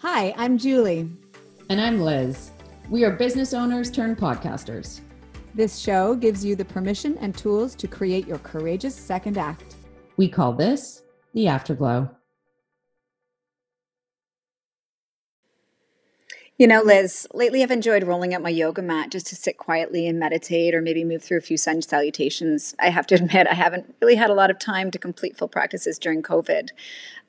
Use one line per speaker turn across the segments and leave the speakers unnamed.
Hi, I'm Julie.
And I'm Liz. We are business owners turned podcasters.
This show gives you the permission and tools to create your courageous second act.
We call this the Afterglow.
You know, Liz, lately I've enjoyed rolling out my yoga mat just to sit quietly and meditate or maybe move through a few sun salutations. I have to admit, I haven't really had a lot of time to complete full practices during COVID.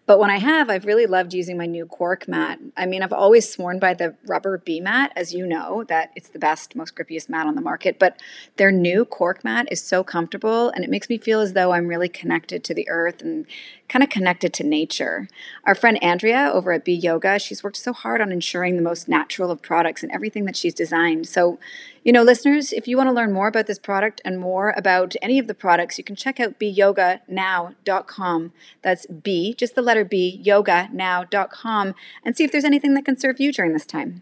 But when I have, I've really loved using my new cork mat. I mean, I've always sworn by the rubber B mat, as you know, that it's the best, most grippiest mat on the market. But their new cork mat is so comfortable and it makes me feel as though I'm really connected to the earth and kind of connected to nature. Our friend Andrea over at B Yoga, she's worked so hard on ensuring the most natural of products and everything that she's designed. So, you know, listeners, if you want to learn more about this product and more about any of the products, you can check out beyoganow.com. That's B, just the letter B, yoganow.com, and see if there's anything that can serve you during this time.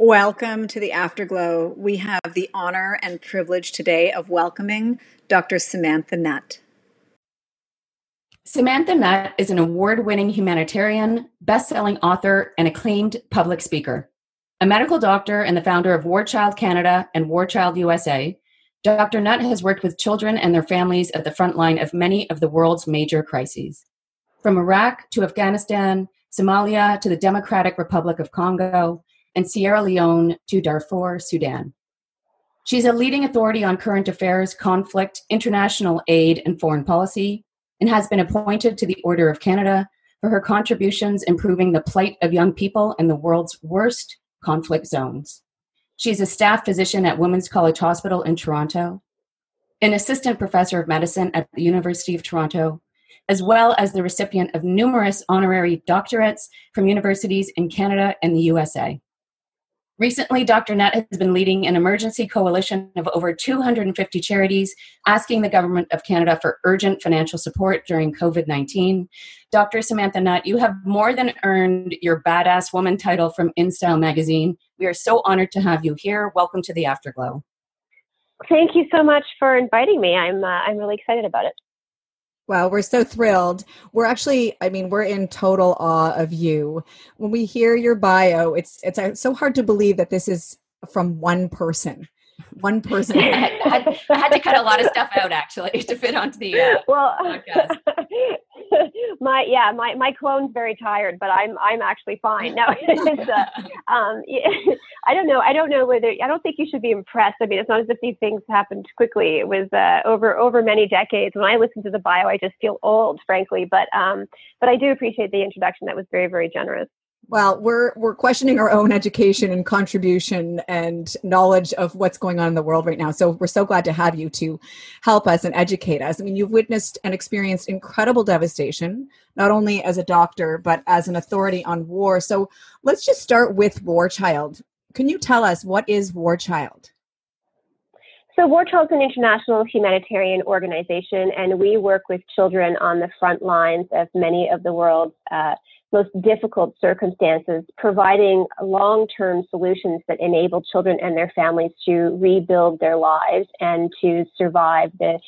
Welcome to the Afterglow. We have the honor and privilege today of welcoming Dr. Samantha Nutt.
Samantha Nutt is an award winning humanitarian, best selling author, and acclaimed public speaker. A medical doctor and the founder of War Child Canada and War Child USA, Dr. Nutt has worked with children and their families at the front line of many of the world's major crises. From Iraq to Afghanistan, Somalia to the Democratic Republic of Congo, and Sierra Leone to Darfur, Sudan. She's a leading authority on current affairs, conflict, international aid, and foreign policy, and has been appointed to the Order of Canada for her contributions improving the plight of young people in the world's worst conflict zones. She's a staff physician at Women's College Hospital in Toronto, an assistant professor of medicine at the University of Toronto, as well as the recipient of numerous honorary doctorates from universities in Canada and the USA. Recently, Dr. Nutt has been leading an emergency coalition of over 250 charities asking the Government of Canada for urgent financial support during COVID 19. Dr. Samantha Nutt, you have more than earned your Badass Woman title from InStyle magazine. We are so honored to have you here. Welcome to the Afterglow.
Thank you so much for inviting me. I'm, uh, I'm really excited about it.
Well, we're so thrilled. We're actually, I mean, we're in total awe of you. When we hear your bio, it's it's uh, so hard to believe that this is from one person. One person.
I, had, I, had, to cut a lot of stuff out actually to fit onto the uh, well, podcast.
my yeah, my my clone's very tired, but I'm I'm actually fine. No, it's, uh, um, I don't know. I don't know whether I don't think you should be impressed. I mean, it's not as if these things happened quickly. It was uh, over over many decades. When I listen to the bio, I just feel old, frankly. But um, but I do appreciate the introduction. That was very very generous.
Well, we're we're questioning our own education and contribution and knowledge of what's going on in the world right now. So we're so glad to have you to help us and educate us. I mean, you've witnessed and experienced incredible devastation, not only as a doctor but as an authority on war. So let's just start with War Child. Can you tell us what is War Child?
So, War Child is an international humanitarian organization, and we work with children on the front lines of many of the world's uh, most difficult circumstances, providing long term solutions that enable children and their families to rebuild their lives and to survive the,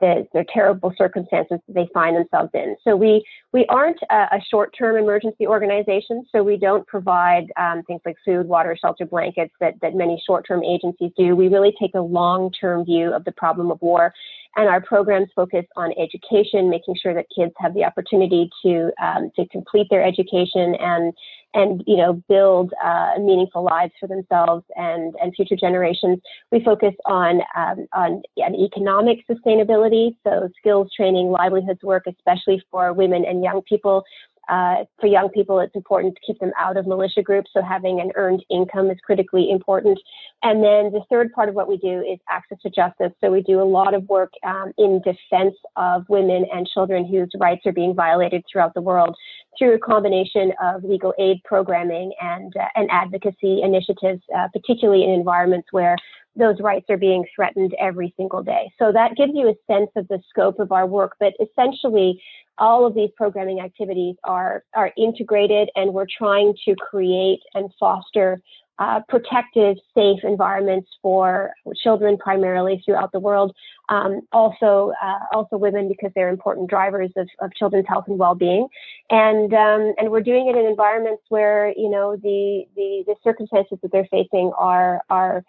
the, the terrible circumstances that they find themselves in. So, we, we aren't a, a short term emergency organization, so we don't provide um, things like food, water, shelter, blankets that, that many short term agencies do. We really take a long term view of the problem of war and our programs focus on education, making sure that kids have the opportunity to um, to complete their education and and you know build uh, meaningful lives for themselves and and future generations. We focus on um, on, on economic sustainability, so skills training, livelihoods work, especially for women and young people. Uh, for young people, it's important to keep them out of militia groups, so having an earned income is critically important. And then the third part of what we do is access to justice. So we do a lot of work um, in defense of women and children whose rights are being violated throughout the world through a combination of legal aid programming and, uh, and advocacy initiatives, uh, particularly in environments where those rights are being threatened every single day. So that gives you a sense of the scope of our work. But essentially, all of these programming activities are, are integrated, and we're trying to create and foster uh, protective, safe environments for children primarily throughout the world. Um, also, uh, also women because they're important drivers of, of children's health and well-being, and um, and we're doing it in environments where you know the the, the circumstances that they're facing are are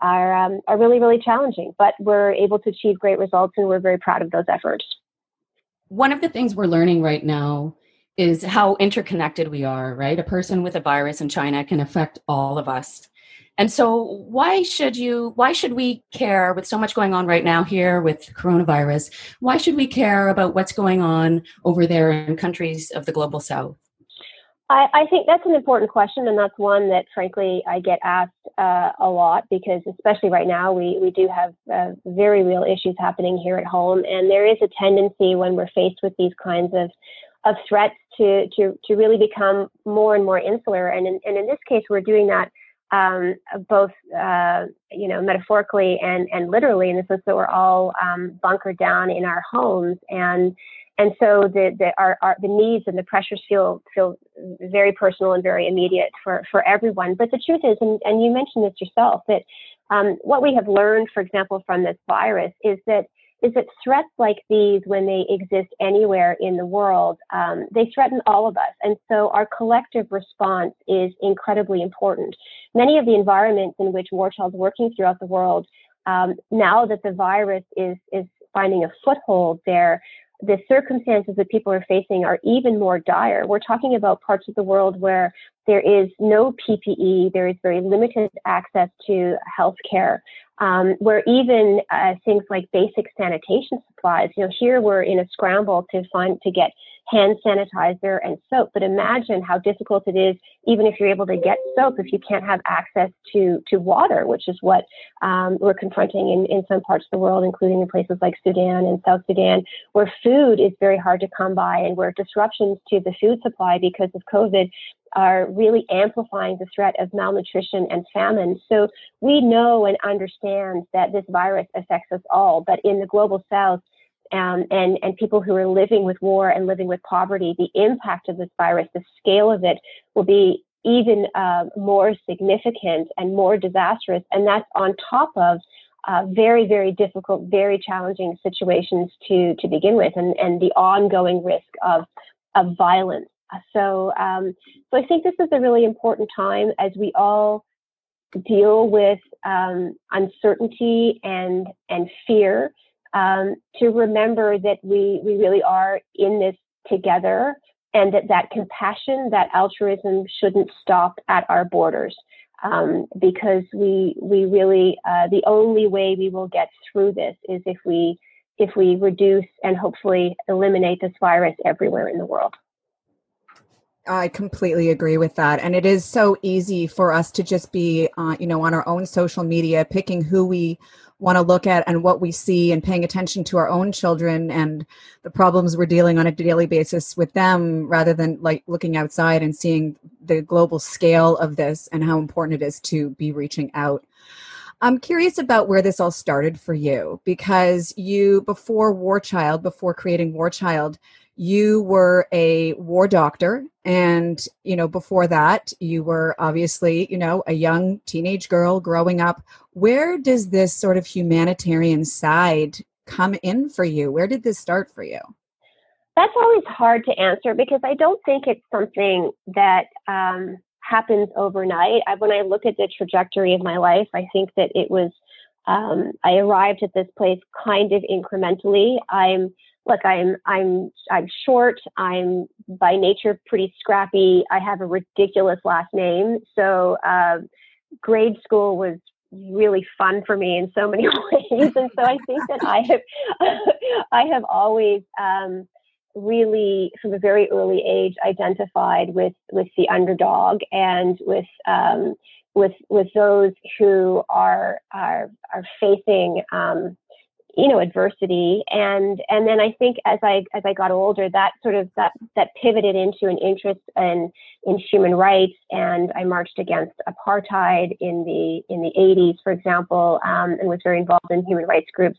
are um, are really really challenging. But we're able to achieve great results, and we're very proud of those efforts.
One of the things we're learning right now is how interconnected we are, right? A person with a virus in China can affect all of us. And so why should you why should we care with so much going on right now here with coronavirus? Why should we care about what's going on over there in countries of the global south?
I, I think that's an important question, and that's one that, frankly, I get asked uh, a lot because, especially right now, we we do have uh, very real issues happening here at home, and there is a tendency when we're faced with these kinds of of threats to to to really become more and more insular. And in, and in this case, we're doing that um, both uh, you know metaphorically and and literally in the sense that we're all um, bunkered down in our homes and and so the the our, our, the needs and the pressures feel feel very personal and very immediate for for everyone. But the truth is, and, and you mentioned this yourself, that um, what we have learned, for example, from this virus is that is that threats like these, when they exist anywhere in the world, um, they threaten all of us. And so our collective response is incredibly important. Many of the environments in which War Child's working throughout the world, um, now that the virus is, is finding a foothold there, the circumstances that people are facing are even more dire. We're talking about parts of the world where there is no PPE, there is very limited access to health care, um, where even uh, things like basic sanitation supplies, you know, here we're in a scramble to find to get hand sanitizer and soap. But imagine how difficult it is, even if you're able to get soap, if you can't have access to, to water, which is what um, we're confronting in, in some parts of the world, including in places like Sudan and South Sudan, where food is very hard to come by and where disruptions to the food supply because of COVID are really amplifying the threat of malnutrition and famine. So we know and understand that this virus affects us all, but in the global south, um, and, and people who are living with war and living with poverty, the impact of this virus, the scale of it will be even uh, more significant and more disastrous. And that's on top of uh, very, very difficult, very challenging situations to, to begin with, and, and the ongoing risk of, of violence. So, um, so I think this is a really important time as we all deal with um, uncertainty and and fear um, to remember that we, we really are in this together and that that compassion, that altruism shouldn't stop at our borders. Um, because we we really uh, the only way we will get through this is if we if we reduce and hopefully eliminate this virus everywhere in the world.
I completely agree with that. And it is so easy for us to just be, uh, you know, on our own social media, picking who we want to look at and what we see and paying attention to our own children and the problems we're dealing on a daily basis with them rather than like looking outside and seeing the global scale of this and how important it is to be reaching out. I'm curious about where this all started for you because you, before War Child, before creating War Child, you were a war doctor and you know before that you were obviously you know a young teenage girl growing up. Where does this sort of humanitarian side come in for you? Where did this start for you?
That's always hard to answer because i don't think it's something that um, happens overnight. I, when i look at the trajectory of my life i think that it was um, i arrived at this place kind of incrementally. I'm look, I'm I'm I'm short. I'm by nature pretty scrappy. I have a ridiculous last name, so uh, grade school was really fun for me in so many ways. And so I think that I have I have always um, really from a very early age identified with with the underdog and with um, with with those who are are are facing um, you know adversity. And and then i think as i as i got older that sort of that that pivoted into an interest in in human rights. And i marched against apartheid in the in the 80s for example um, and was very involved in human rights groups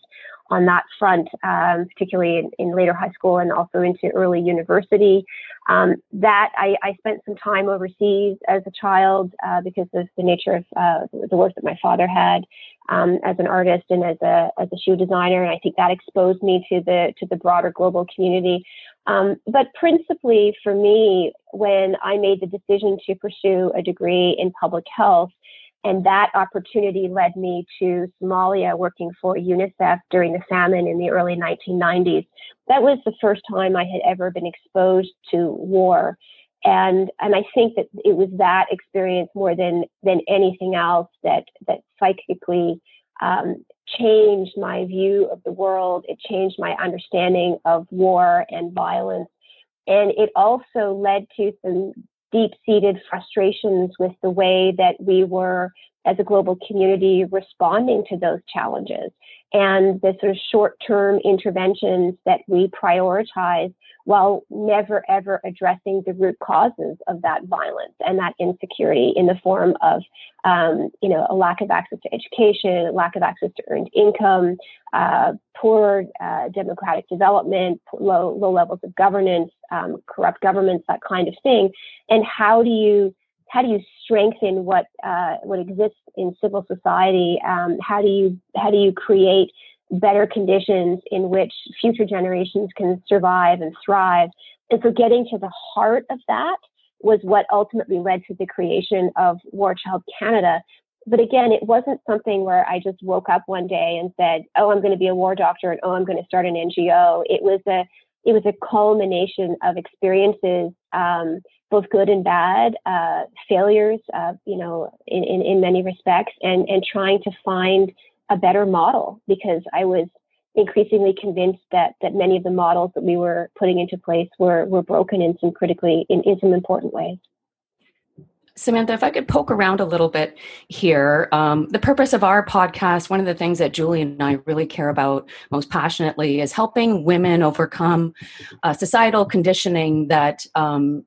on that front, um, particularly in, in, later high school and also into early university. Um, that I, I, spent some time overseas as a child uh, because of the nature of uh, the work that my father had um, as an artist and as a as a shoe designer, and I think that exposed me to the to the broader global community. Um, but principally for me, when I made the decision to pursue a degree in public health, and that opportunity led me to Somalia working for UNICEF during the famine in the early 1990s. That was the first time I had ever been exposed to war. And, and I think that it was that experience more than, than anything else that, that psychically um, changed my view of the world. It changed my understanding of war and violence. And it also led to some deep seated frustrations with the way that we were as a global community responding to those challenges and the sort of short term interventions that we prioritize while never ever addressing the root causes of that violence and that insecurity in the form of um, you know a lack of access to education, lack of access to earned income, uh, poor uh, democratic development, low low levels of governance, um, corrupt governments, that kind of thing. And how do you how do you strengthen what uh, what exists in civil society? Um, how do you how do you create better conditions in which future generations can survive and thrive? And so, getting to the heart of that was what ultimately led to the creation of War Child Canada. But again, it wasn't something where I just woke up one day and said, "Oh, I'm going to be a war doctor," and "Oh, I'm going to start an NGO." It was a it was a culmination of experiences um, both good and bad, uh, failures, uh, you know, in, in, in many respects, and, and trying to find a better model because I was increasingly convinced that that many of the models that we were putting into place were were broken in some critically in, in some important ways.
Samantha, if I could poke around a little bit here, um, the purpose of our podcast, one of the things that Julie and I really care about most passionately is helping women overcome uh, societal conditioning that um,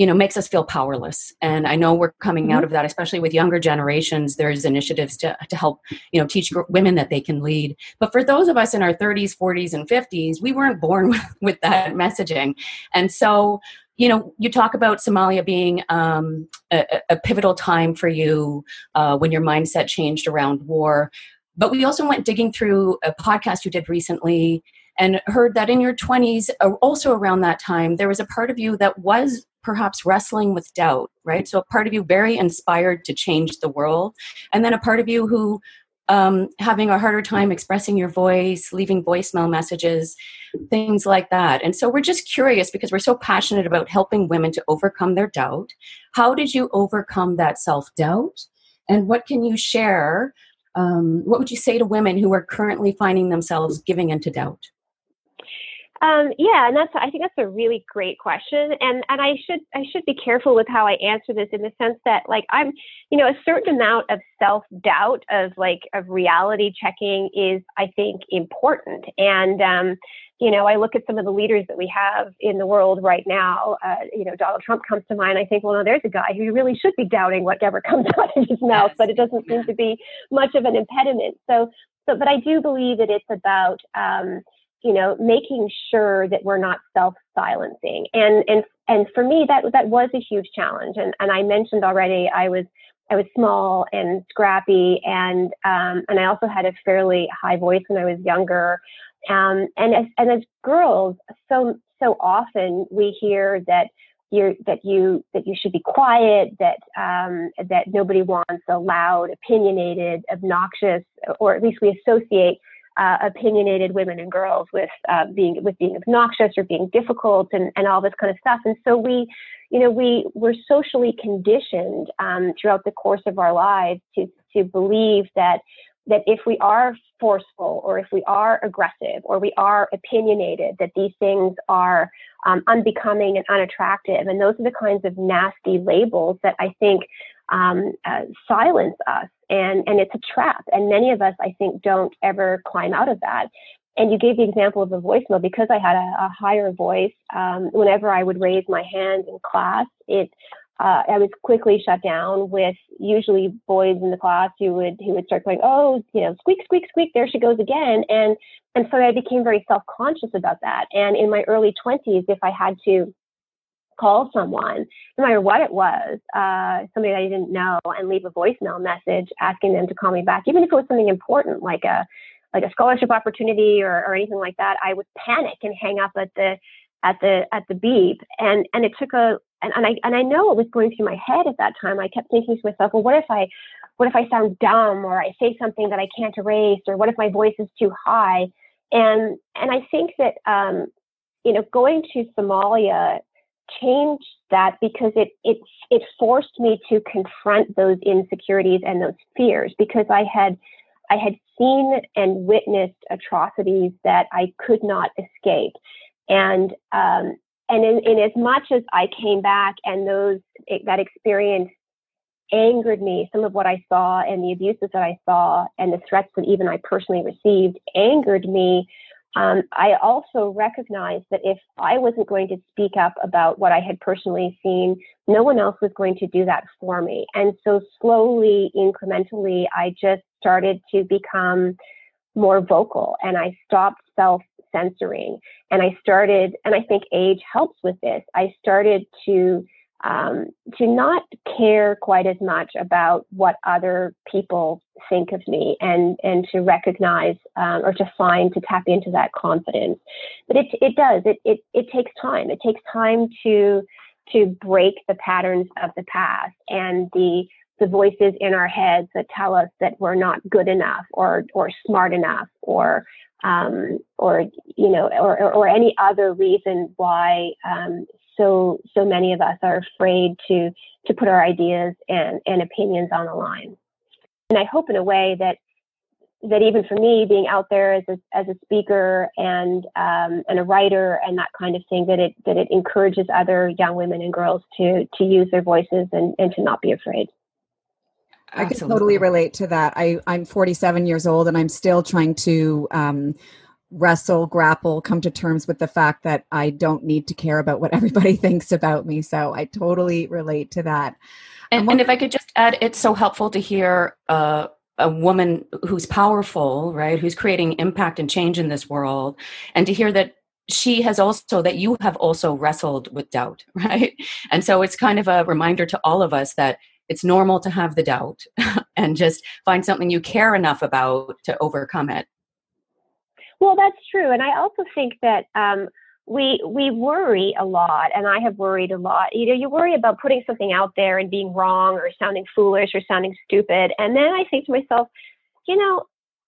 you know makes us feel powerless. And i know we're coming mm-hmm. out of that especially with younger generations there's initiatives to, to help you know teach women that they can lead. But for those of us in our 30s 40s and 50s we weren't born with, with that messaging. And so you know you talk about somalia being um, a, a, pivotal time for you uh, when your mindset changed around war. But we also went digging through a podcast you did recently and heard that in your 20s, uh, also around that time, there was a part of you that was perhaps wrestling with doubt, right? So a part of you very inspired to change the world, and then a part of you who um, having a harder time expressing your voice, leaving voicemail messages, things like that. And so we're just curious because we're so passionate about helping women to overcome their doubt. How did you overcome that self doubt? And what can you share? Um, what would you say to women who are currently finding themselves giving into doubt?
Um, yeah, and that's I think that's a really great question, and and I should I should be careful with how I answer this in the sense that like I'm you know a certain amount of self doubt of like of reality checking is I think important, and um, you know I look at some of the leaders that we have in the world right now. Uh, you know Donald Trump comes to mind. I think well no, there's a guy who really should be doubting whatever comes out of his mouth, but it doesn't seem to be much of an impediment. So so but I do believe that it's about um, you know, making sure that we're not self-silencing. And and and for me, that that was a huge challenge. And and I mentioned already, I was I was small and scrappy, and um, and I also had a fairly high voice when I was younger. Um, and as and as girls, so so often we hear that you're that you that you should be quiet, that um, that nobody wants a loud, opinionated, obnoxious, or at least we associate uh, opinionated women and girls with uh, being with being obnoxious or being difficult and, and all this kind of stuff. And so we, you know, we were socially conditioned um, throughout the course of our lives to to believe that that if we are forceful or if we are aggressive or we are opinionated, that these things are um, unbecoming and unattractive. And those are the kinds of nasty labels that I think um, uh, silence us and and it's a trap. And many of us i think don't ever climb out of that. And you gave the example of the voicemail. Because i had a, a higher voice um, whenever i would raise my hand in class it uh, I was quickly shut down with usually boys in the class who would who would start going, oh, you know, squeak, squeak, squeak, there she goes again, and and so I became very self conscious about that. And in my early twenties, if I had to call someone, no matter what it was, uh, somebody I didn't know, and leave a voicemail message asking them to call me back, even if it was something important like a like a scholarship opportunity or, or anything like that, I would panic and hang up at the at the at the beep. And and it took a and, and I and I know it was going through my head at that time. I kept thinking to myself, well, what if I what if I sound dumb or I say something that I can't erase or what if my voice is too high? And and I think that um, you know going to Somalia changed that because it it it forced me to confront those insecurities and those fears because I had I had seen and witnessed atrocities that I could not escape. And um, and in, in as much as I came back and those that experience angered me, some of what I saw and the abuses that I saw and the threats that even I personally received angered me. Um, I also recognized that if I wasn't going to speak up about what I had personally seen, no one else was going to do that for me. And so slowly, incrementally, I just started to become more vocal and I stopped self censoring. And I started, and I think age helps with this, I started to um, to not care quite as much about what other people think of me and and to recognize um, or to find to tap into that confidence. But it it does. It, it it takes time. It takes time to to break the patterns of the past and the the voices in our heads that tell us that we're not good enough or or smart enough or um, or you know or, or, or any other reason why um, so so many of us are afraid to to put our ideas and, and opinions on the line. And I hope in a way that that even for me being out there as a, as a speaker and um, and a writer and that kind of thing that it that it encourages other young women and girls to to use their voices and, and to not be afraid.
I can totally relate to that. I, I'm 47 years old and I'm still trying to um, wrestle, grapple, come to terms with the fact that I don't need to care about what everybody thinks about me. So I totally relate to that.
And, and if I could just add, it's so helpful to hear uh, a woman who's powerful, right, who's creating impact and change in this world, and to hear that she has also that you have also wrestled with doubt right and so it's kind of a reminder to all of us that it's normal to have the doubt and just find something you care enough about to overcome it.
Well, that's true. And I also think that um, we we worry a lot, and I have worried a lot. You know, you worry about putting something out there and being wrong or sounding foolish or sounding stupid. And then I think to myself, you know,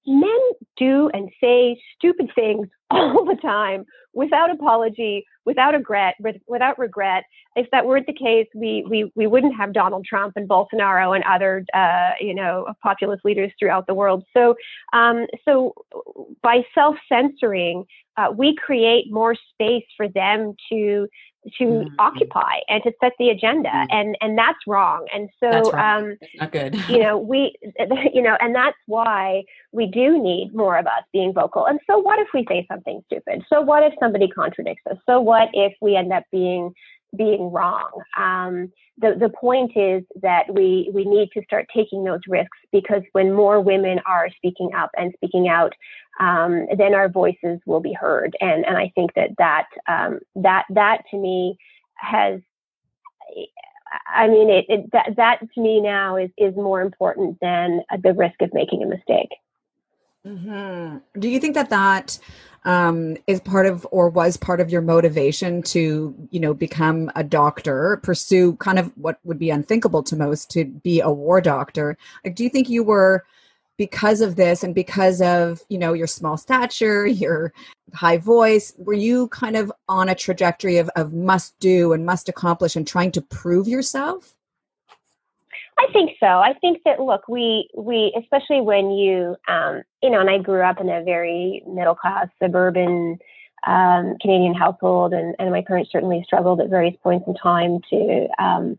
men do and say stupid things all the time without apology, without regret, without regret. If that weren't the case, we we we wouldn't have Donald Trump and Bolsonaro and other uh, you know populist leaders throughout the world. So um, so by self censoring, uh, we create more space for them to to mm-hmm. occupy and to set the agenda mm-hmm. and and that's wrong. And so um
not good.
you know we you know and that's why we do need more of us being vocal. And so what if we say something stupid? So what if somebody contradicts us? So what if we end up being being wrong um the the point is that we we need to start taking those risks because when more women are speaking up and speaking out um, then our voices will be heard. And and I think that that um, that that to me has. I mean, it, it, that that to me now is is more important than the risk of making a mistake.
Mm-hmm. Do you think that that um, is part of or was part of your motivation to you know become a doctor, pursue kind of what would be unthinkable to most to be a war doctor? Like, do you think you were because of this and because of you know your small stature your high voice were you kind of on a trajectory of, of must do and must accomplish and trying to prove yourself
I think so. I think that look, we we especially when you um, you know, and I grew up in a very middle class suburban um, Canadian household, and, and my parents certainly struggled at various points in time to um,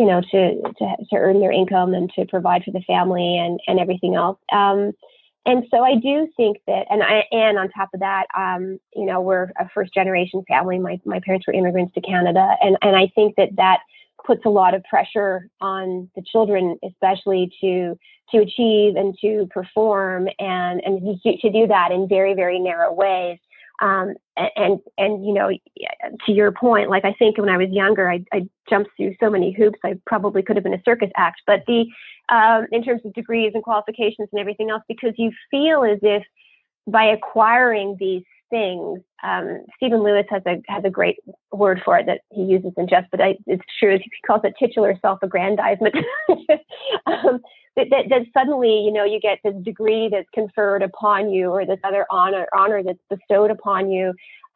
you know, to, to, to earn their income and to provide for the family and, and everything else. Um, and so I do think that, and I, and on top of that, um, you know, we're a first generation family. My, my parents were immigrants to Canada. And, and I think that that puts a lot of pressure on the children, especially to to achieve and to perform and and to do that in very very narrow ways. Um, and and you know, to your point, like I think when I was younger, I, I jumped through so many hoops. I probably could have been a circus act. But the um, in terms of degrees and qualifications and everything else, because you feel as if by acquiring these things, um, Stephen Lewis has a has a great word for it that he uses in jest, but I, it's true. He calls it titular self-aggrandizement. um, that, that, that, suddenly, you know, you get this degree that's conferred upon you, or this other honor honor that's bestowed upon you,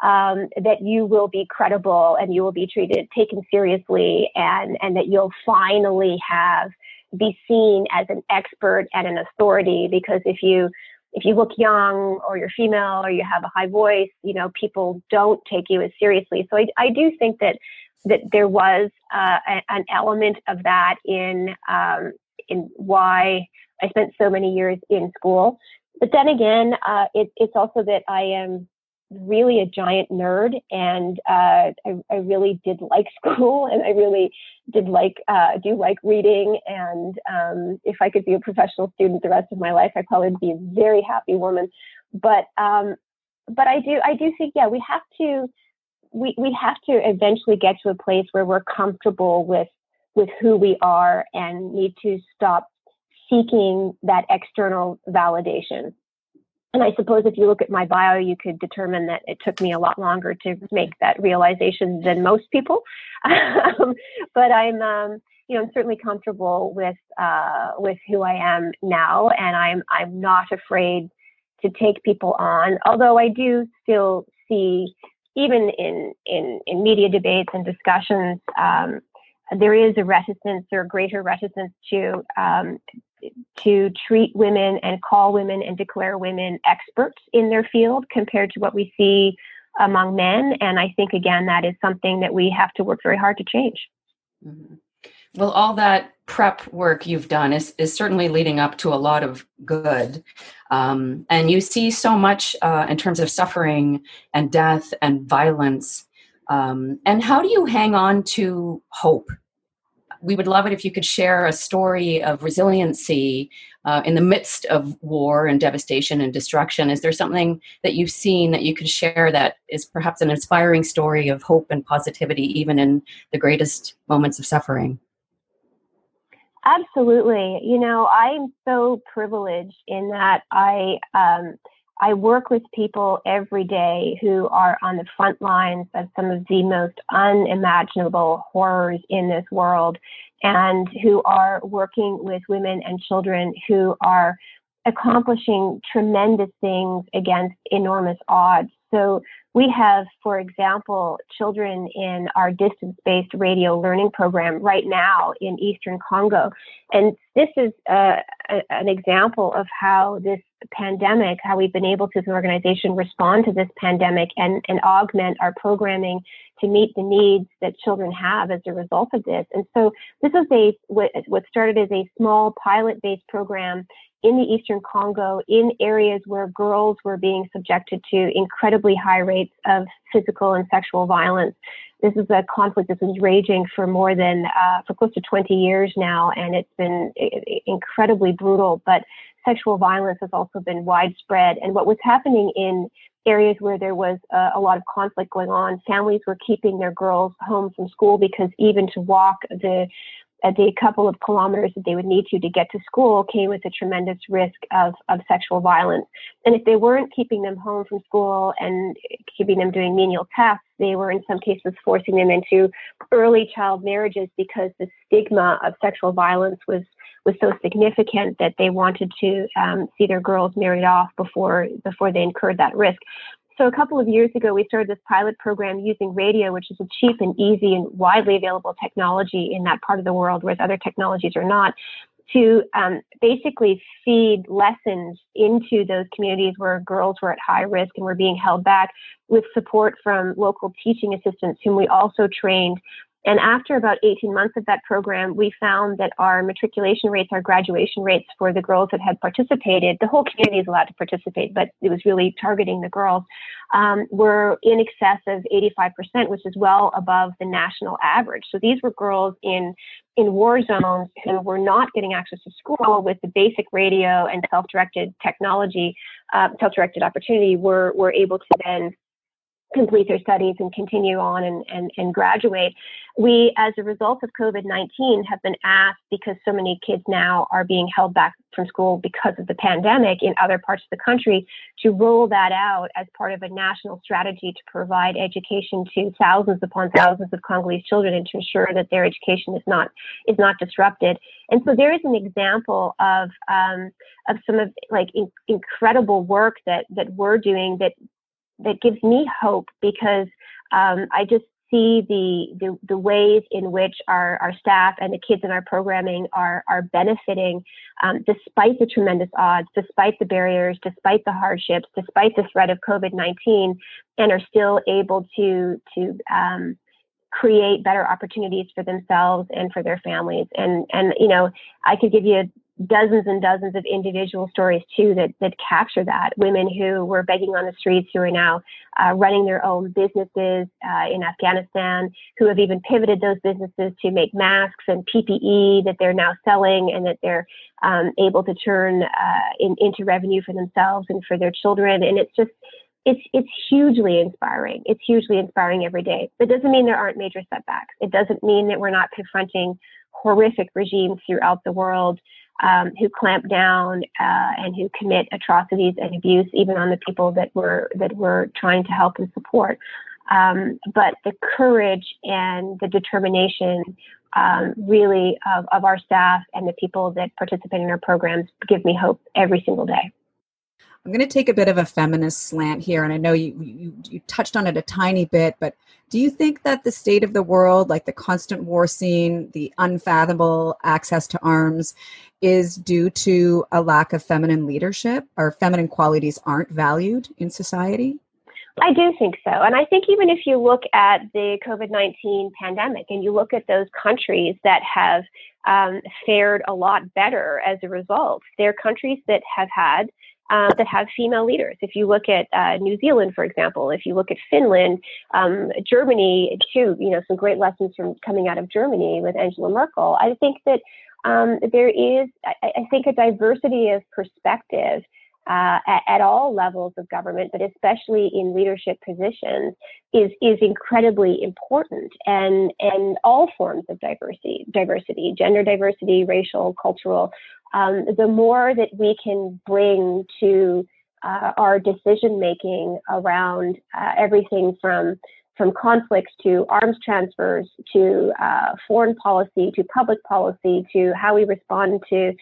um, that you will be credible and you will be treated, taken seriously, and and that you'll finally have be seen as an expert and an authority. Because if you if you look young or you're female or you have a high voice, you know, people don't take you as seriously. So I, I do think that that there was uh, a, an element of that in um, in why I spent so many years in school. But then again, uh, it, it's also that I am really a giant nerd and uh, I, I, really did like school and I really did like uh, do like reading and um, if I could be a professional student the rest of my life I probably would be a very happy woman. But um, but I do I do think yeah we have to we, we have to eventually get to a place where we're comfortable with with who we are and need to stop seeking that external validation and I suppose if you look at my bio, you could determine that it took me a lot longer to make that realization than most people. um, but I'm, um, you know, I'm certainly comfortable with uh, with who I am now, and I'm I'm not afraid to take people on. Although I do still see, even in in in media debates and discussions, um, there is a reticence or a greater reticence to um, to treat women and call women and declare women experts in their field compared to what we see among men. And I think, again, that is something that we have to work very hard to change.
Mm-hmm. Well, all that prep work you've done is, is certainly leading up to a lot of good. Um, and you see so much uh, in terms of suffering and death and violence. Um, and how do you hang on to hope we would love it if you could share a story of resiliency uh, in the midst of war and devastation and destruction. Is there something that you've seen that you could share that is perhaps an inspiring story of hope and positivity, even in the greatest moments of suffering?
Absolutely. You know, I'm so privileged in that I um, I work with people every day who are on the front lines of some of the most unimaginable horrors in this world and who are working with women and children who are accomplishing tremendous things against enormous odds. So we have, for example, children in our distance based radio learning program right now in Eastern Congo. And this is uh, a, an example of how this pandemic, how we've been able to, as an organization, respond to this pandemic and, and augment our programming to meet the needs that children have as a result of this. And so this is a what, started as a small pilot based program in the Eastern Congo in areas where girls were being subjected to incredibly high rates of physical and sexual violence. This is a conflict that's been raging for more than, uh, for close to 20 years now, and it's been incredibly brutal. But sexual violence has also been widespread. And what was happening in areas where there was a lot of conflict going on, families were keeping their girls home from school because even to walk the the couple of kilometers that they would need to to get to school came with a tremendous risk of, of sexual violence. And if they weren't keeping them home from school and keeping them doing menial tasks, they were in some cases forcing them into early child marriages because the stigma of sexual violence was was so significant that they wanted to um, see their girls married off before before they incurred that risk. So a couple of years ago, we started this pilot program using radio, which is a cheap and easy and widely available technology in that part of the world, whereas other technologies are not, to um, basically feed lessons into those communities where girls were at high risk and were being held back with support from local teaching assistants whom we also trained And after about 18 months of that program, we found that our matriculation rates, our graduation rates for the girls that had participated, the whole community is allowed to participate, but it was really targeting the girls, um, were in excess of 85%, which is well above the national average. So these were girls in in war zones who were not getting access to school with the basic radio and self-directed technology, uh, self-directed opportunity, were were able to then complete their studies and continue on and, and, and graduate. We, as a result of COVID 19, have been asked because so many kids now are being held back from school because of the pandemic in other parts of the country to roll that out as part of a national strategy to provide education to thousands upon thousands of Congolese children and to ensure that their education is not is not disrupted. And so there is an example of um, of some of like in, incredible work that that we're doing that that gives me hope because um, I just see the, the, the ways in which our our staff and the kids in our programming are are benefiting um, despite the tremendous odds, despite the barriers, despite the hardships, despite the threat of COVID nineteen, and are still able to to um, create better opportunities for themselves and for their families. And and you know, I could give you dozens and dozens of individual stories too that that capture that women who were begging on the streets who are now uh, running their own businesses uh, in Afghanistan who have even pivoted those businesses to make masks and PPE that they're now selling and that they're um, able to turn uh, in, into revenue for themselves and for their children and it's just it's it's hugely inspiring. It's hugely inspiring every day. It doesn't mean there aren't major setbacks. It doesn't mean that we're not confronting horrific regimes throughout the world um, who clamp down uh, and who commit atrocities and abuse, even on the people that we're that we're trying to help and support. Um, but the courage and the determination, um, really, of, of our staff and the people that participate in our programs give me hope every single day.
I'm going to take a bit of a feminist slant here, and I know you, you, you touched on it a tiny bit, but do you think that the state of the world, like the constant war scene, the unfathomable access to arms, is due to a lack of feminine leadership? Or feminine qualities aren't valued in society?
I do think so. And I think even if you look at the COVID 19 pandemic and you look at those countries that have um, fared a lot better as a result, they're countries that have had uh, that have female leaders. If you look at uh, New Zealand, for example, if you look at Finland, um, Germany too, you know, some great lessons from coming out of Germany with Angela Merkel. I think that um, there is, I, I, think, a diversity of perspective uh, at, at, all levels of government, but especially in leadership positions, is is incredibly important. And and all forms of diversity, diversity, gender diversity, racial, cultural, um, the more that we can bring to uh, our decision making around uh, everything from from conflicts to arms transfers to uh, foreign policy to public policy to how we respond to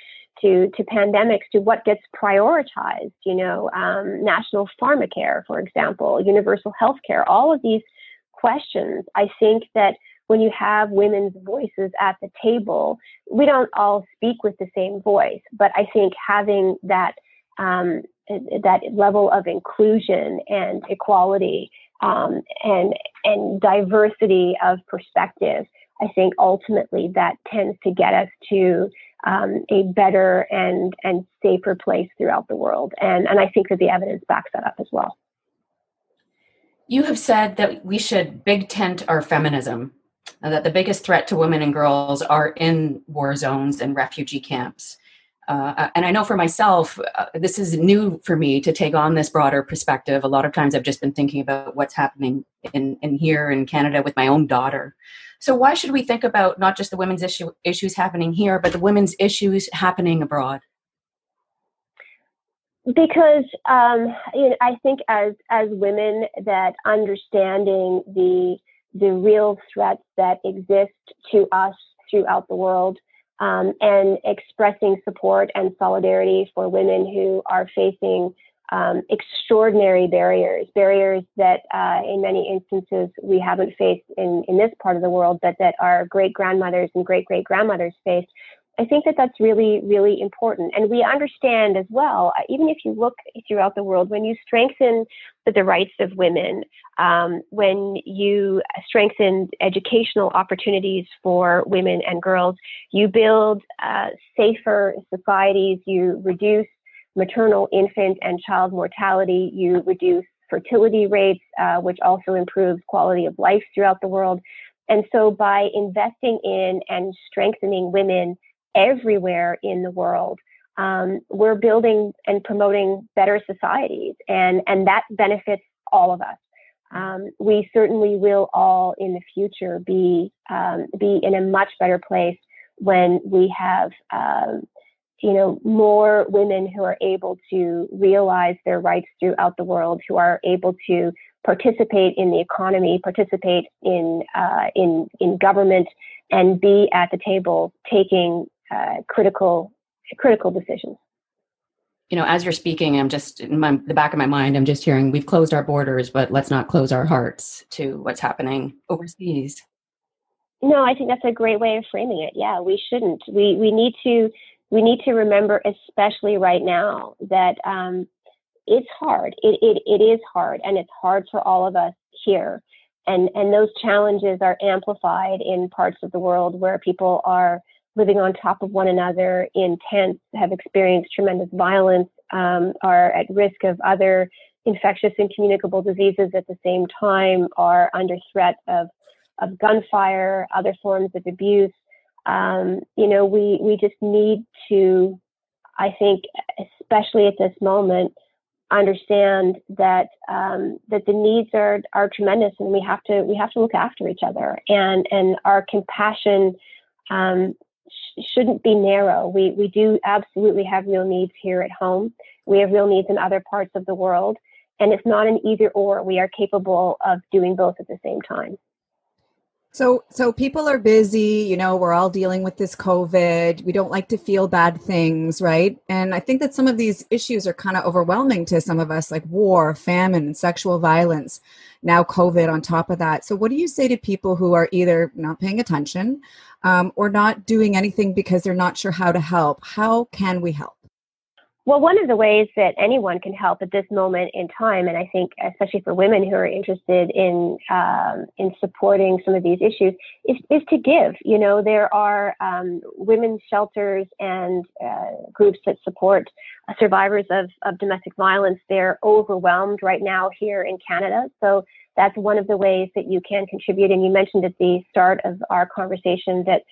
to to pandemics to what gets prioritized you know um, national pharmacare for example universal health care all of these questions i think that when you have women's voices at the table, we don't all speak with the same voice, but I think having that um, that level of inclusion and equality um, and and diversity of perspective, I think ultimately that tends to get us to um, a better and and safer place throughout the world, and and I think that the evidence backs that up as well.
You have said that we should big tent our feminism that the biggest threat to women and girls are in war zones and refugee camps. Uh, uh, and I know for myself, uh, this is new for me to take on this broader perspective. A lot of times I've just been thinking about what's happening in, in here in Canada with my own daughter. So why should we think about not just the women's issue, issues happening here, but the women's issues happening abroad?
Because um, you know, I think as as women, that understanding the the real threats that exist to us throughout the world um, and expressing support and solidarity for women who are facing um, extraordinary barriers, barriers that uh, in many instances we haven't faced in, in this part of the world, but that our great grandmothers and great great grandmothers faced. I think that that's really, really important. And we understand as well, uh, even if you look throughout the world, when you strengthen the, the rights of women, um, when you strengthen educational opportunities for women and girls, you build uh, safer societies, you reduce maternal, infant, and child mortality, you reduce fertility rates, uh, which also improves quality of life throughout the world. And so by investing in and strengthening women, everywhere in the world. Um, we're building and promoting better societies, and, and that benefits all of us. Um, we certainly will all in the future be um, be in a much better place when we have um, you know more women who are able to realize their rights throughout the world, who are able to participate in the economy, participate in uh, in in government, and be at the table taking uh, critical critical decisions.
You know, as you're speaking, I'm just in my, the back of my mind. I'm just hearing we've closed our borders, but let's not close our hearts to what's happening overseas.
No, I think that's a great way of framing it. Yeah, we shouldn't. We we need to we need to remember, especially right now, that um, it's hard. It, it it is hard, and it's hard for all of us here. And and those challenges are amplified in parts of the world where people are living on top of one another in tents, have experienced tremendous violence, um, are at risk of other infectious and communicable diseases at the same time, are under threat of, of gunfire, other forms of abuse. Um, you know, we, we just need to, I think, especially at this moment, understand that um, that the needs are are tremendous, and we have to we have to look after each other, and and our compassion um, shouldn't be narrow. We, we do absolutely have real needs here at home. We have real needs in other parts of the world. And it's not an either or. We are capable of doing both at the same time.
So, so people are busy. You know, we're all dealing with this COVID. We don't like to feel bad things, right? And I think that some of these issues are kind of overwhelming to some of us, like war, famine, and sexual violence. Now, COVID on top of that. So, what do you say to people who are either not paying attention um, or not doing anything because they're not sure how to help? How can we help?
Well, one of the ways that anyone can help at this moment in time, and I think especially for women who are interested in um, in supporting some of these issues, is, is to give. You know, there are um, women's shelters and uh, groups that support survivors of, of domestic violence. They're overwhelmed right now here in Canada, so that's one of the ways that you can contribute. And you mentioned at the start of our conversation that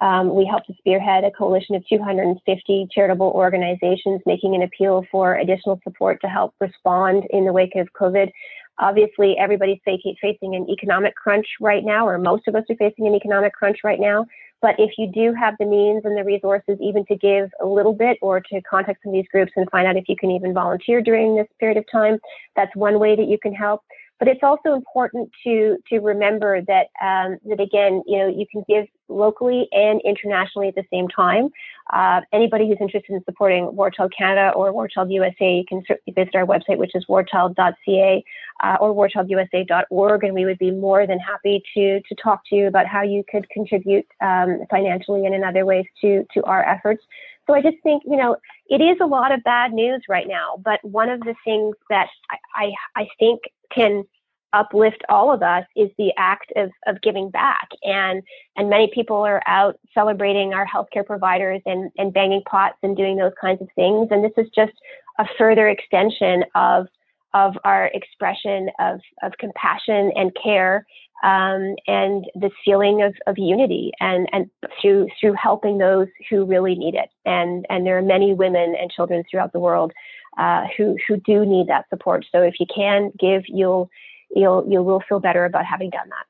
um, we helped to spearhead a coalition of 250 charitable organizations making an appeal for additional support to help respond in the wake of COVID. Obviously, everybody's facing an economic crunch right now, or most of us are facing an economic crunch right now. But if you do have the means and the resources, even to give a little bit or to contact some of these groups and find out if you can even volunteer during this period of time, that's one way that you can help. But it's also important to to remember that um, that again, you know, you can give locally and internationally at the same time. Uh, anybody who's interested in supporting War Child Canada or War Child USA, you can certainly visit our website, which is warchild.ca uh, or warchildusa.org, and we would be more than happy to to talk to you about how you could contribute um, financially and in other ways to to our efforts. So I just think, you know, it is a lot of bad news right now, but one of the things that I, I, I think can uplift all of us is the act of, of giving back. And, and many people are out celebrating our healthcare providers and, and banging pots and doing those kinds of things. And this is just a further extension of, of our expression of, of compassion and care um, and this feeling of, of unity and, and through through helping those who really need it. And and there are many women and children throughout the world uh, who who do need that support. So if you can give, you'll you'll you will feel better about having done that.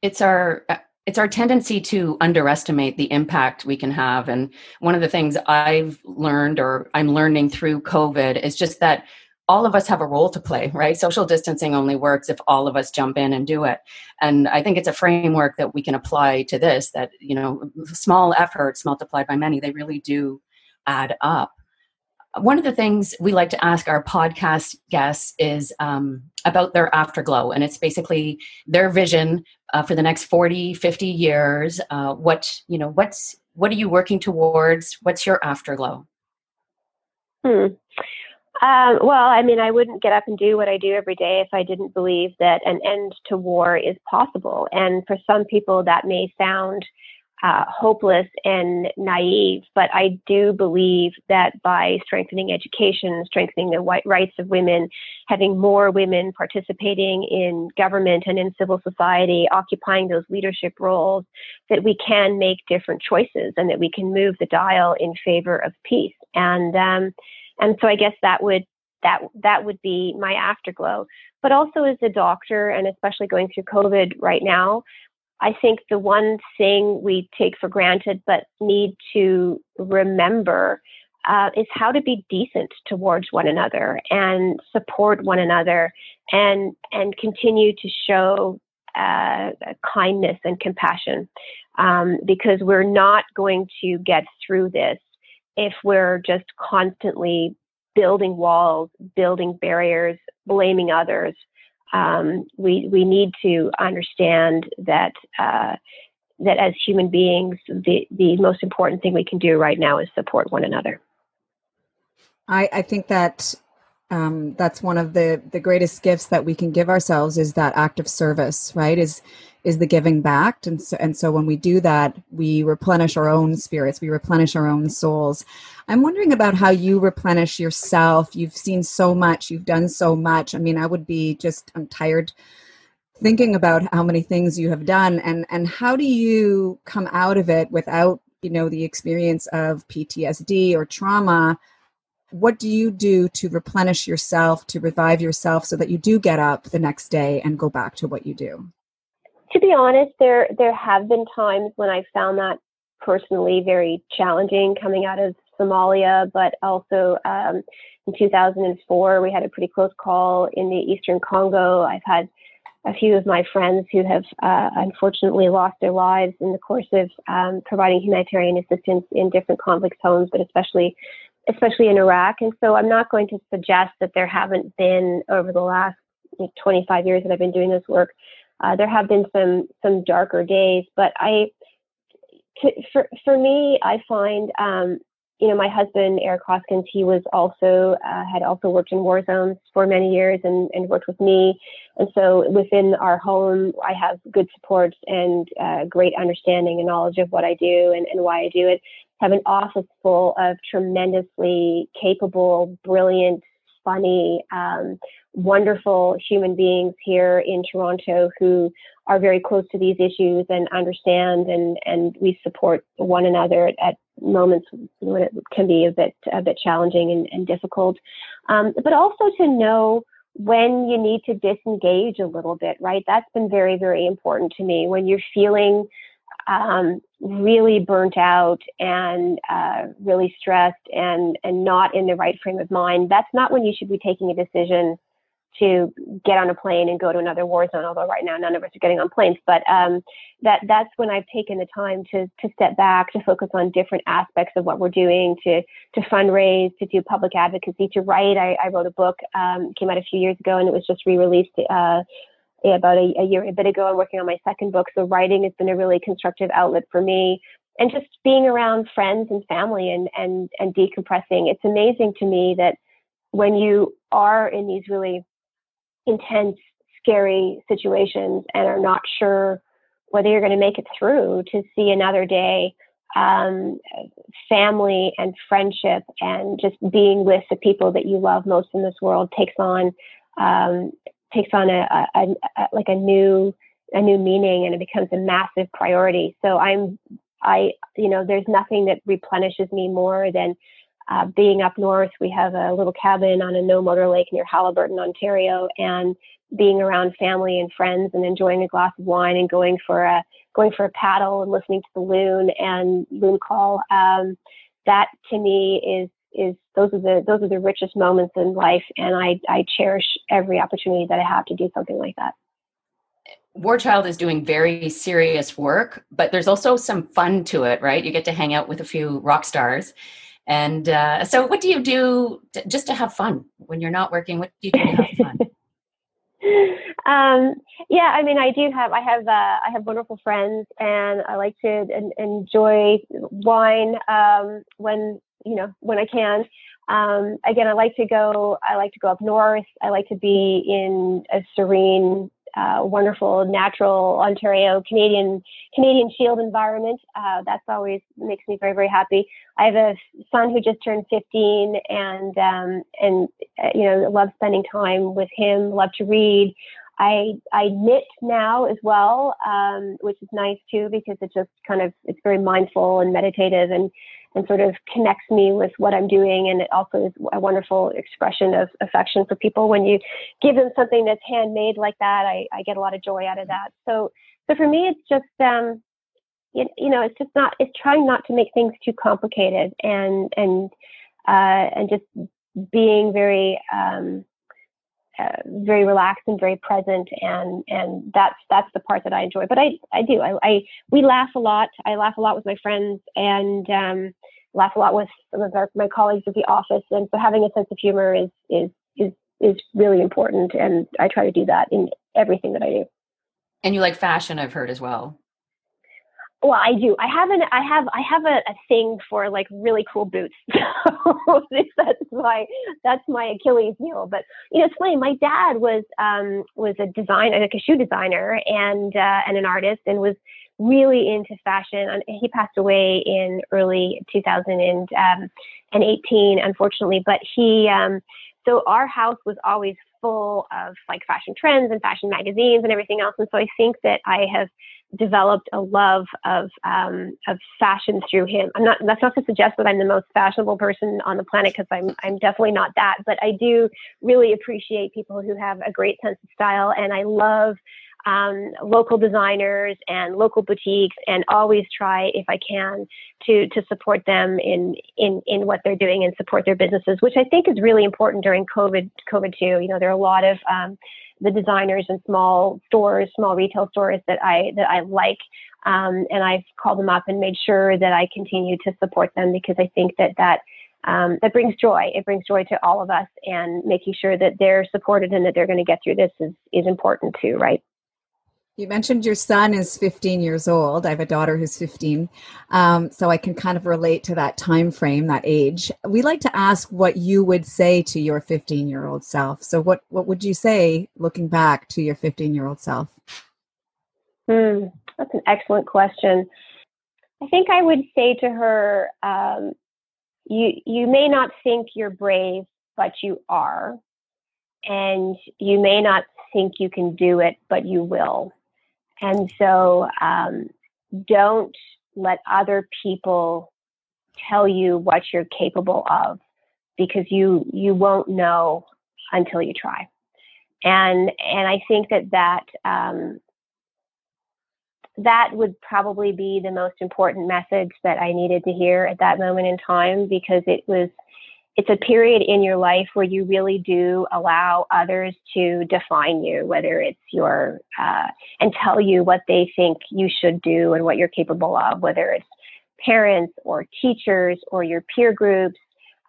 It's our it's our tendency to underestimate the impact we can have and one of the things i've learned or i'm learning through covid is just that all of us have a role to play, right? Social distancing only works if all of us jump in and do it. And I think it's a framework that we can apply to this that, you know, small efforts multiplied by many, they really do add up. One of the things we like to ask our podcast guests is um, about their afterglow. And it's basically their vision uh, for the next 40, 50 years. Uh, what, you know, what's What are you working towards? What's your afterglow?
Hmm. Um, well, I mean, I wouldn't get up and do what I do every day if I didn't believe that an end to war is possible. And for some people, that may sound uh, hopeless and naive, but I do believe that by strengthening education, strengthening the rights of women, having more women participating in government and in civil society, occupying those leadership roles, that we can make different choices and that we can move the dial in favor of peace. And um, and so I guess that would that that would be my afterglow. But also as a doctor, and especially going through COVID right now, I think the one thing we take for granted but need to remember uh, is how to be decent towards one another and support one another and and continue to show uh, kindness and compassion um, because we're not going to get through this if we're just constantly building walls, building barriers, blaming others. Um, we we need to understand that uh, that as human beings, the the most important thing we can do right now is support one another.
I, I think that um, that's one of the the greatest gifts that we can give ourselves is that act of service, right? Is is the giving back. And so, and so when we do that we replenish our own spirits. We replenish our own souls. I'm wondering about how you replenish yourself. You've seen so much. You've done so much. I mean i would be just i'm tired thinking about how many things you have done. And and how do you come out of it without you know the experience of ptsd or trauma? What do you do to replenish yourself to revive yourself so that you do get up the next day and go back to what you do
to be honest, there there have been times when I found that personally very challenging coming out of Somalia, but also um, in 2004 we had a pretty close call in the Eastern Congo. I've had a few of my friends who have uh, unfortunately lost their lives in the course of um, providing humanitarian assistance in different conflict zones, but especially especially in Iraq. And so I'm not going to suggest that there haven't been over the last 25 years that I've been doing this work uh, there have been some some darker days, but I, for for me, I find um, you know my husband Eric Hoskins, he was also uh, had also worked in war zones for many years and and worked with me, and so within our home, I have good support and uh, great understanding and knowledge of what I do and, and why I do it. Have an office full of tremendously capable, brilliant, funny. Um, wonderful human beings here in Toronto who are very close to these issues and understand and, and we support one another at, moments when it can be a bit a bit challenging and, and difficult. Um, but also to know when you need to disengage a little bit, right? That's been very, very important to me. When you're feeling um, really burnt out and uh, really stressed and and not in the right frame of mind, that's not when you should be taking a decision to get on a plane and go to another war zone. Although right now none of us are getting on planes, but um, that that's when I've taken the time to to step back, to focus on different aspects of what we're doing, to to fundraise, to do public advocacy, to write. I, I wrote a book, um, came out a few years ago, and it was just re-released. Uh, about a, a year, a bit ago, I'm working on my second book. So writing has been a really constructive outlet for me and just being around friends and family and, and, and decompressing. It's amazing to me that when you are in these really intense, scary situations and are not sure whether you're going to make it through to see another day um, family and friendship and just being with the people that you love most in this world takes on um, takes on a, a, a, like a new a new meaning and it becomes a massive priority so i'm i you know there's nothing that replenishes me more than uh, being up north, we have a little cabin on a no motor lake near Haliburton, Ontario, and being around family and friends and enjoying a glass of wine and going for a going for a paddle and listening to the loon and loon call. Um, that to me is is those are the those are the richest moments in life, and I I cherish every opportunity that I have to do something like that.
War Child is doing very serious work, but there's also some fun to it, right? You get to hang out with a few rock stars and uh, so, what do you do to, just to have fun when you're not working? What do you do to have fun?
um, yeah, I mean, I do have, I have, uh, I have wonderful friends, and I like to en- enjoy wine um, when you know when I can. Um, again, I like to go. I like to go up north. I like to be in a serene uh, wonderful natural Ontario Canadian Canadian Shield environment. Uh, that's always makes me very very happy. I have a son who just turned 15, and um, and uh, you know love spending time with him. Love to read. I I knit now as well, um, which is nice too because it just kind of it's very mindful and meditative and and sort of connects me with what I'm doing. And it also is a wonderful expression of affection for people. When you give them something that's handmade like that, I, I get a lot of joy out of that. So, so for me, it's just, um, you, you know, it's just not, it's trying not to make things too complicated and, and, uh, and just being very, um, uh, very relaxed and very present and and that's that's the part that I enjoy. But I I do. I, I we laugh a lot. I laugh a lot with my friends and um, laugh a lot with some of our, my colleagues at the office. And so having a sense of humor is is is is really important and I try to do that in everything that I do.
And you like fashion I've heard as well
well, I do. I have an I have I have a, a thing for like really cool boots. So that's my that's my Achilles heel. But you know, it's funny. My dad was um was a designer, like a shoe designer, and uh, and an artist, and was really into fashion. He passed away in early 2018, um, unfortunately. But he um so our house was always full of like fashion trends and fashion magazines and everything else. And so I think that I have developed a love of um, of fashion through him. I'm not that's not to suggest that I'm the most fashionable person on the planet because I'm I'm definitely not that, but I do really appreciate people who have a great sense of style, and I love um, local designers and local boutiques, and always try if I can to to support them in in in what they're doing and support their businesses, which I think is really important during COVID COVID too. You know, there are a lot of um, the designers and small stores, small retail stores that I that I like. Um, and I've called them up and made sure that I continue to support them because I think that that um, that brings joy. It brings joy to all of us, and making sure that they're supported and that they're going to get through this is is important too, right?
You mentioned your son is 15 years old. I have a daughter who's 15, um, so I can kind of relate to that time frame, that age. We like to ask what you would say to your 15 year old self. So, what what would you say looking back to your 15 year old self?
Hmm, that's an excellent question. I think I would say to her, um, "You you may not think you're brave, but you are, and you may not think you can do it, but you will." And so um, don't let other people tell you what you're capable of because you you won't know until you try. And and I think that that um, that would probably be the most important message that I needed to hear at that moment in time because it was it's a period in your life where you really do allow others to define you, whether it's your, uh, and tell you what they think you should do and what you're capable of, whether it's parents or teachers or your peer groups,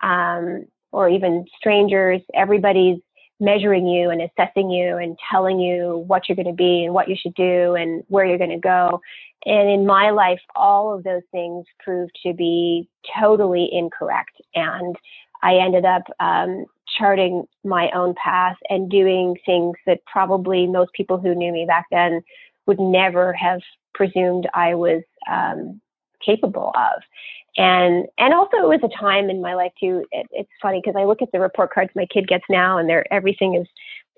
um, or even strangers. Everybody's measuring you and assessing you and telling you what you're going to be and what you should do and where you're going to go. And in my life, all of those things proved to be totally incorrect. And I ended up um, charting my own path and doing things that probably most people who knew me back then would never have presumed I was um, capable of. And and also it was a time in my life too. It, it's funny because I look at the report cards my kid gets now, and they're everything is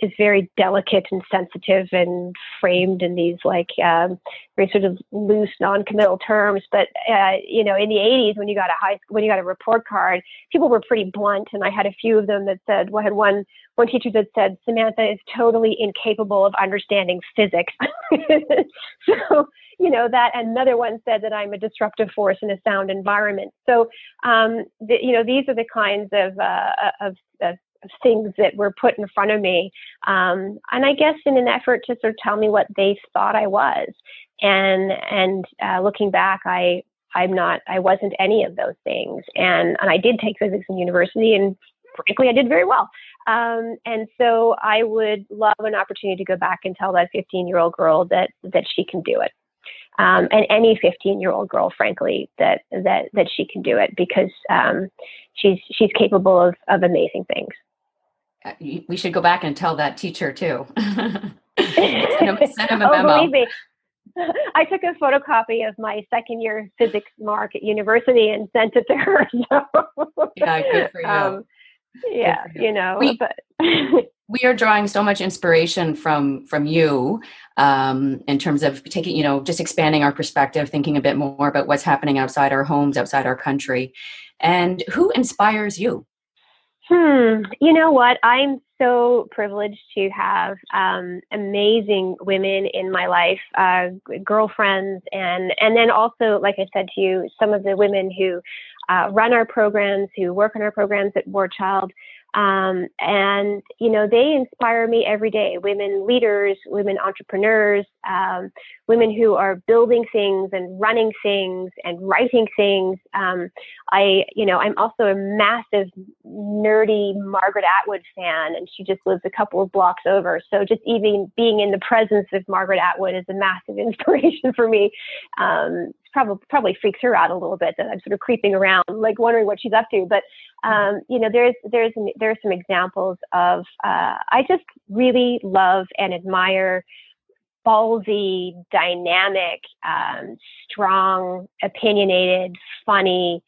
is very delicate and sensitive and framed in these like um, very sort of loose, non-committal terms. But uh, you know, in the '80s, when you got a high when you got a report card, people were pretty blunt, and I had a few of them that said, "Well, I had one one teacher that said Samantha is totally incapable of understanding physics." so you know that another one said that i'm a disruptive force in a sound environment so um, the, you know these are the kinds of, uh, of, of things that were put in front of me. Um, and I guess in an effort to sort of tell me what they thought I was. And, and uh, looking back, I, I'm not, I wasn't any of those things. And, and I did take physics in university and frankly, I did very well. Um, and so I would love an opportunity to go back and tell that 15 year old girl that that she can do it. Um, and any 15 year old girl, frankly, that that that she can do it because um, she's she's capable of of amazing things.
Uh, we should go back and tell that teacher too. send, him,
send him a oh, memo. Believe me, I took a photocopy of my second year physics mark at university and sent it to her.
So, yeah, good for you. Um,
yeah, you. you. know,
we,
but
we are drawing so much inspiration from from you um, in terms of taking, you know, just expanding our perspective, thinking a bit more about what's happening outside our homes, outside our country, and who inspires you.
Hmm. You know what? I'm so privileged to have um, amazing women in my life, uh, girlfriends, and and then also, like I said to you, some of the women who uh, run our programs, who work on our programs at War Child. Um, and, you know, they inspire me every day. Women leaders, women entrepreneurs, um, women who are building things and running things and writing things. Um, I, you know, I'm also a massive nerdy Margaret Atwood fan, and she just lives a couple of blocks over. So just even being in the presence of Margaret Atwood is a massive inspiration for me. Um, probably probably freaks her out a little bit that I'm sort of creeping around, like wondering what she's up to. But um, you know, there's there's there's some examples of uh, I just really love and admire ballsy, dynamic, um, strong, opinionated, funny,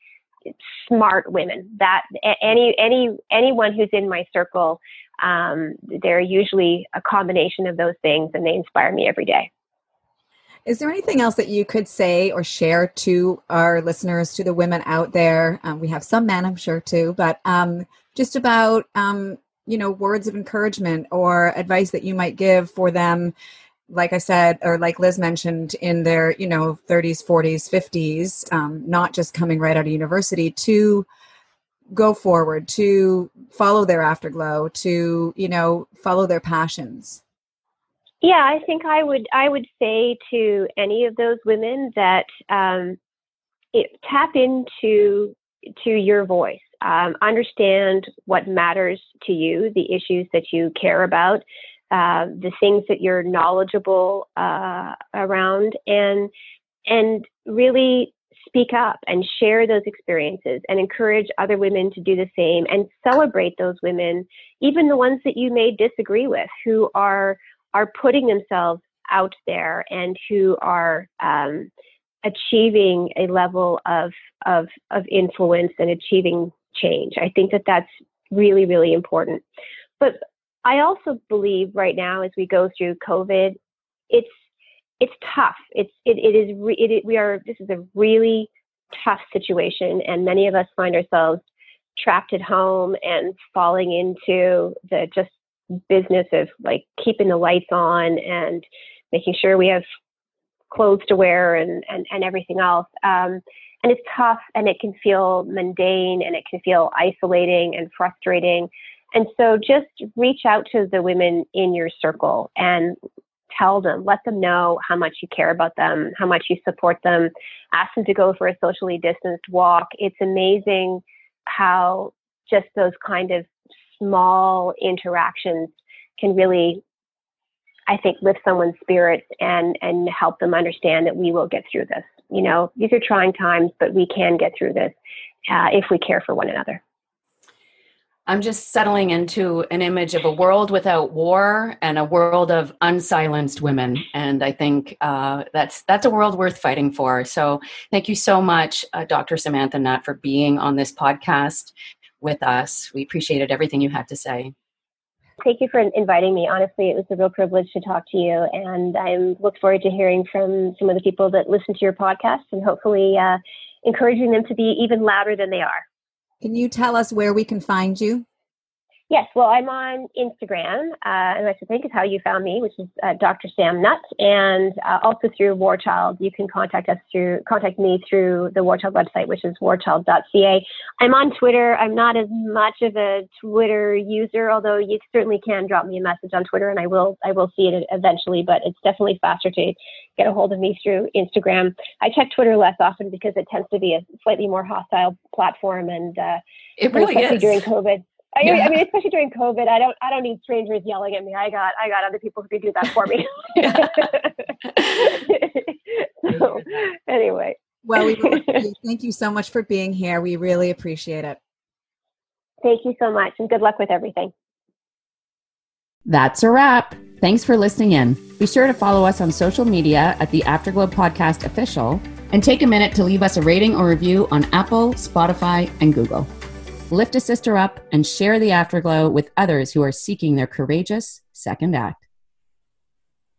smart women. That any any anyone who's in my circle, um, they're usually a combination of those things, and they inspire me every day.
Is there anything else that you could say or share to our listeners, to the women out there? Um, we have some men, I'm sure, too, but um, just about, um, you know, words of encouragement or advice that you might give for them, like I said, or like Liz mentioned, in their, you know, 30s, 40s, 50s, not just coming right out of university, to go forward, to follow their afterglow, to, you know, follow their passions.
Yeah, I think I would I would say to any of those women that um, it, tap into to your voice. Um, understand what matters to you, the issues that you care about, uh, the things that you're knowledgeable uh, around, and and really speak up and share those experiences and encourage other women to do the same and celebrate those women, even the ones that you may disagree with, who are are putting themselves out there and who are um, achieving a level of, of, of influence and achieving change. I think that that's really, really important. But I also believe right now, as we go through COVID, it's it's tough. It's it, it is re, it, we are this is a really tough situation, and many of us find ourselves trapped at home and falling into the just business of like keeping the lights on and making sure we have clothes to wear and, and, and everything else. Um, and it's tough and it can feel mundane and it can feel isolating and frustrating. And so just reach out to the women in your circle and tell them, let them know how much you care about them, how much you support them, ask them to go for a socially distanced walk. It's amazing how just those kind of small interactions can really I think lift someone's spirits and and help them understand that we will get through this. You know, these are trying times, but we can get through this uh, if we care for one another.
I'm just settling into an image of a world without war and a world of unsilenced women, and I think uh, that's that's a world worth fighting for. So, thank you so much, uh, Dr. Samantha Nutt, for being on this podcast with us. We appreciated everything you had to say.
Thank you for inviting me. Honestly, it was a real privilege to talk to you, and I look forward to hearing from some of the people that listen to your podcast and hopefully uh, encouraging them to be even louder than they are.
Can you tell us where we can find you?
Yes, well, I'm on Instagram, uh, and I think is how you found me, which is uh, Dr. Sam Nutt, and uh, also through War Child. You can contact us through contact me through the War Child website, which is warchild.ca. I'm on Twitter. I'm not as much of a Twitter user, although you certainly can drop me a message on Twitter, and I will I will see it eventually. But it's definitely faster to get a hold of me through Instagram. I check Twitter less often because it tends to be a slightly more hostile platform, and uh,
it really
especially
is
during COVID I, yeah. I, mean, especially during COVID, I don't I don't need strangers yelling at me. I got I got other people who can do that for me. so, anyway.
Well, we really, thank you so much for being here. We really appreciate it.
Thank you so much, and good luck with everything.
That's a wrap. Thanks for listening in. Be sure to follow us on social media at the Afterglow Podcast Official and take a minute to leave us a rating or review on Apple, Spotify, and Google. Lift a sister up and share the Afterglow with others who are seeking their courageous second act.